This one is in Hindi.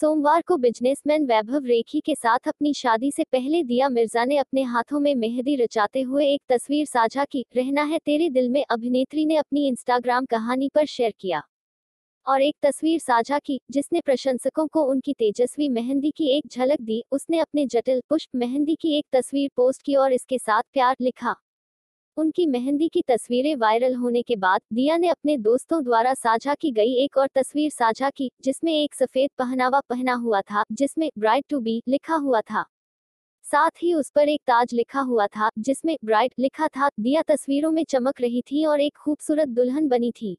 सोमवार को बिजनेसमैन वैभव रेखी के साथ अपनी शादी से पहले दिया मिर्ज़ा ने अपने हाथों में मेहंदी रचाते हुए एक तस्वीर साझा की, रहना है तेरे दिल में, अभिनेत्री ने अपनी इंस्टाग्राम कहानी पर शेयर किया। और एक तस्वीर साझा की, जिसने प्रशंसकों को उनकी तेजस्वी मेहंदी की एक झलक दी, उसने अपने जटिल पुष्प मेहंदी की एक तस्वीर पोस्ट की और इसके साथ प्यार लिखा। उनकी मेहंदी की तस्वीरें वायरल होने के बाद दिया ने अपने दोस्तों द्वारा साझा की गई एक और तस्वीर साझा की, जिसमें एक सफ़ेद पहनावा पहना हुआ था, जिसमें ब्राइट टू बी लिखा हुआ था। साथ ही उस पर एक ताज लिखा हुआ था, जिसमें ब्राइट लिखा था। दिया तस्वीरों में चमक रही थी और एक खूबसूरत दुल्हन बनी थी।